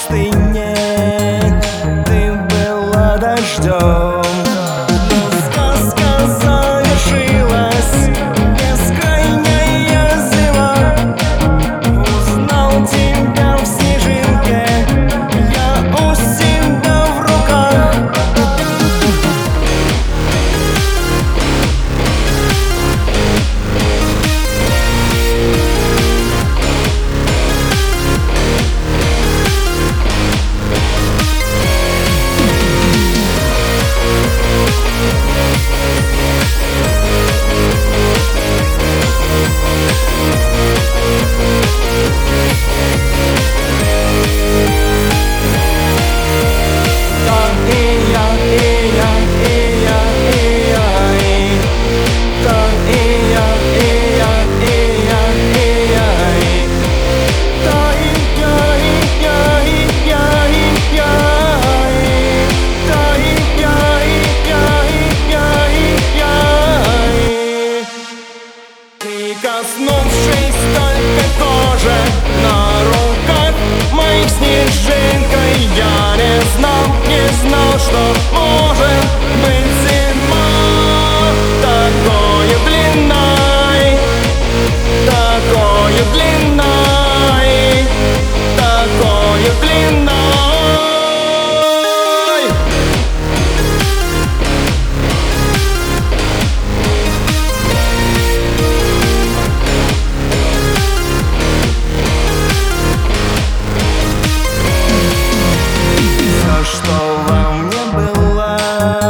this thing love.